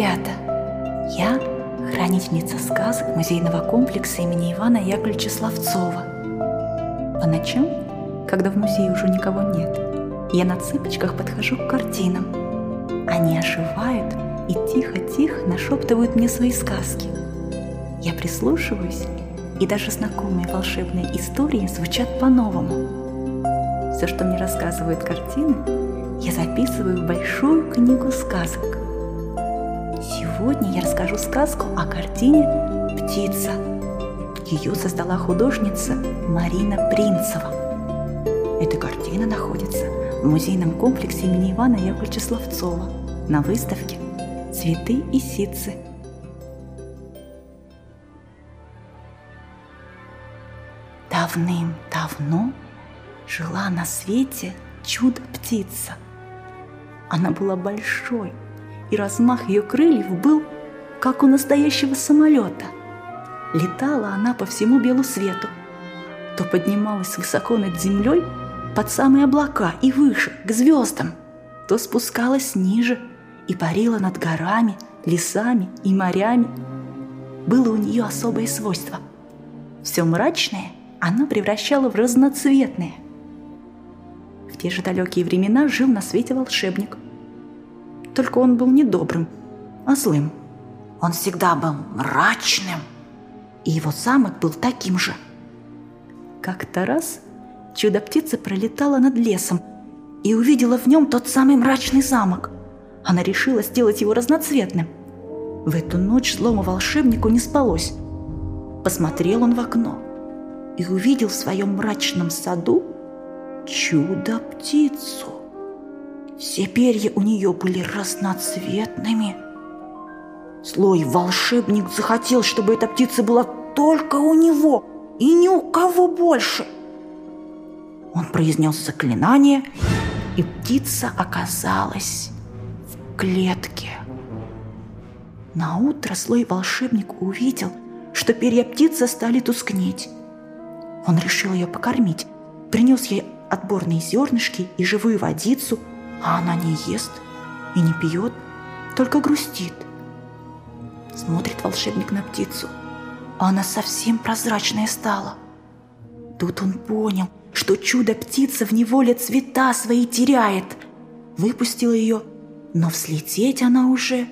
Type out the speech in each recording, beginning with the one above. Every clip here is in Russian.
ребята! Я хранительница сказок музейного комплекса имени Ивана Яковлевича Славцова. По ночам, когда в музее уже никого нет, я на цыпочках подхожу к картинам. Они оживают и тихо-тихо нашептывают мне свои сказки. Я прислушиваюсь, и даже знакомые волшебные истории звучат по-новому. Все, что мне рассказывают картины, я записываю в большую книгу сказок. Сегодня я расскажу сказку о картине «Птица». Ее создала художница Марина Принцева. Эта картина находится в музейном комплексе имени Ивана Яковлевича Славцова на выставке «Цветы и ситцы». Давным-давно жила на свете чудо-птица. Она была большой – и размах ее крыльев был, как у настоящего самолета. Летала она по всему белу свету, то поднималась высоко над землей под самые облака и выше, к звездам, то спускалась ниже и парила над горами, лесами и морями. Было у нее особое свойство. Все мрачное она превращала в разноцветное. В те же далекие времена жил на свете волшебник – только он был не добрым, а злым. Он всегда был мрачным, и его замок был таким же. Как-то раз чудо-птица пролетала над лесом и увидела в нем тот самый мрачный замок. Она решила сделать его разноцветным. В эту ночь злому волшебнику не спалось. Посмотрел он в окно и увидел в своем мрачном саду чудо-птицу. Все перья у нее были разноцветными. Злой волшебник захотел, чтобы эта птица была только у него и ни у кого больше. Он произнес заклинание, и птица оказалась в клетке. На утро злой волшебник увидел, что перья птицы стали тускнеть. Он решил ее покормить, принес ей отборные зернышки и живую водицу – а она не ест и не пьет, только грустит. Смотрит волшебник на птицу, а она совсем прозрачная стала. Тут он понял, что чудо-птица в неволе цвета свои теряет. Выпустил ее, но взлететь она уже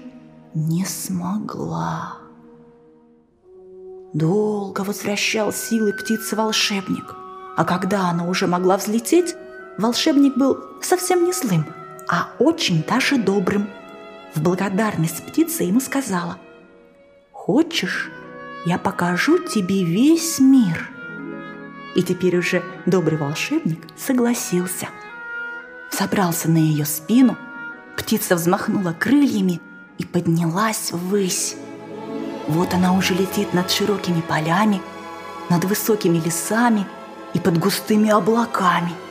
не смогла. Долго возвращал силы птицы волшебник, а когда она уже могла взлететь, волшебник был совсем не злым, а очень даже добрым. В благодарность птица ему сказала, «Хочешь, я покажу тебе весь мир?» И теперь уже добрый волшебник согласился. Собрался на ее спину, птица взмахнула крыльями и поднялась ввысь. Вот она уже летит над широкими полями, над высокими лесами и под густыми облаками –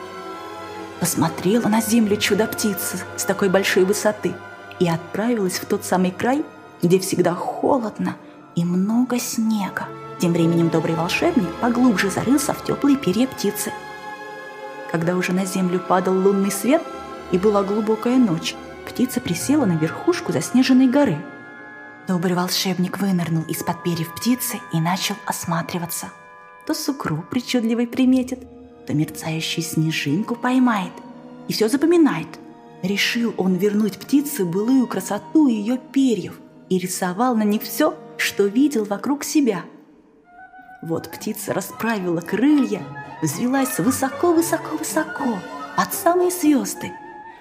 посмотрела на землю чудо-птица с такой большой высоты и отправилась в тот самый край, где всегда холодно и много снега. Тем временем добрый волшебник поглубже зарылся в теплые перья птицы. Когда уже на землю падал лунный свет и была глубокая ночь, птица присела на верхушку заснеженной горы. Добрый волшебник вынырнул из-под перьев птицы и начал осматриваться. То сукру причудливый приметит – то мерцающую снежинку поймает и все запоминает. Решил он вернуть птице былую красоту ее перьев и рисовал на них все, что видел вокруг себя. Вот птица расправила крылья, взвелась высоко-высоко-высоко, под самые звезды,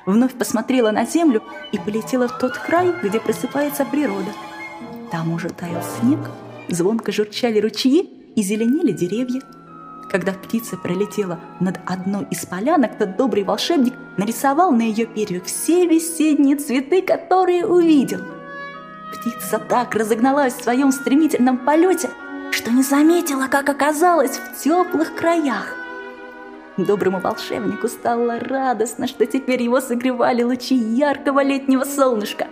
вновь посмотрела на землю и полетела в тот край, где просыпается природа. Там уже таял снег, звонко журчали ручьи и зеленели деревья – когда птица пролетела над одной из полянок, тот добрый волшебник нарисовал на ее перьях все весенние цветы, которые увидел. Птица так разогналась в своем стремительном полете, что не заметила, как оказалась в теплых краях. Доброму волшебнику стало радостно, что теперь его согревали лучи яркого летнего солнышка.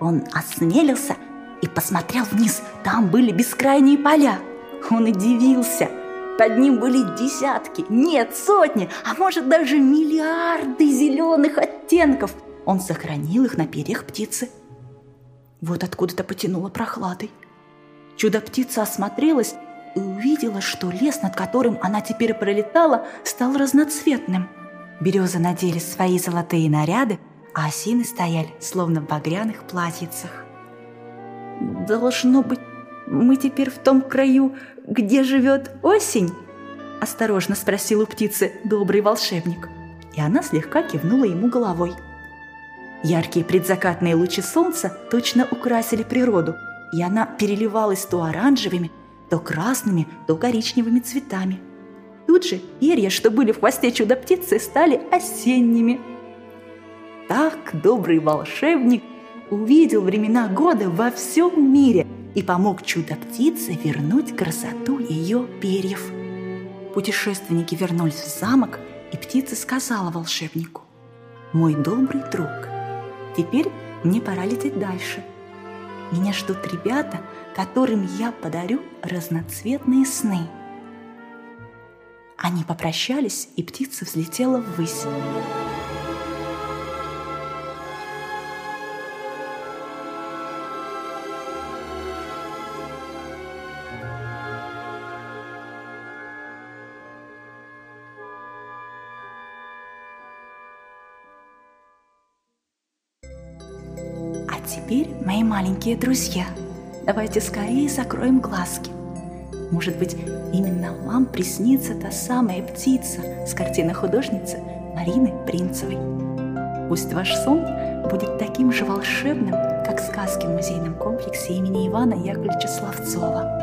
Он осмелился и посмотрел вниз. Там были бескрайние поля. Он удивился – под ним были десятки, нет, сотни, а может даже миллиарды зеленых оттенков. Он сохранил их на перьях птицы. Вот откуда-то потянуло прохладой. Чудо-птица осмотрелась и увидела, что лес, над которым она теперь пролетала, стал разноцветным. Березы надели свои золотые наряды, а осины стояли, словно в багряных платьицах. «Должно быть, мы теперь в том краю, где живет осень?» Осторожно спросил у птицы добрый волшебник. И она слегка кивнула ему головой. Яркие предзакатные лучи солнца точно украсили природу, и она переливалась то оранжевыми, то красными, то коричневыми цветами. Тут же перья, что были в хвосте чудо-птицы, стали осенними. Так добрый волшебник увидел времена года во всем мире и помог чудо-птице вернуть красоту ее перьев. Путешественники вернулись в замок, и птица сказала волшебнику, «Мой добрый друг, теперь мне пора лететь дальше. Меня ждут ребята, которым я подарю разноцветные сны». Они попрощались, и птица взлетела ввысь. Теперь, мои маленькие друзья, давайте скорее закроем глазки. Может быть, именно вам приснится та самая птица с картины художницы Марины Принцевой. Пусть ваш сон будет таким же волшебным, как сказки в музейном комплексе имени Ивана Яковлевича Славцова.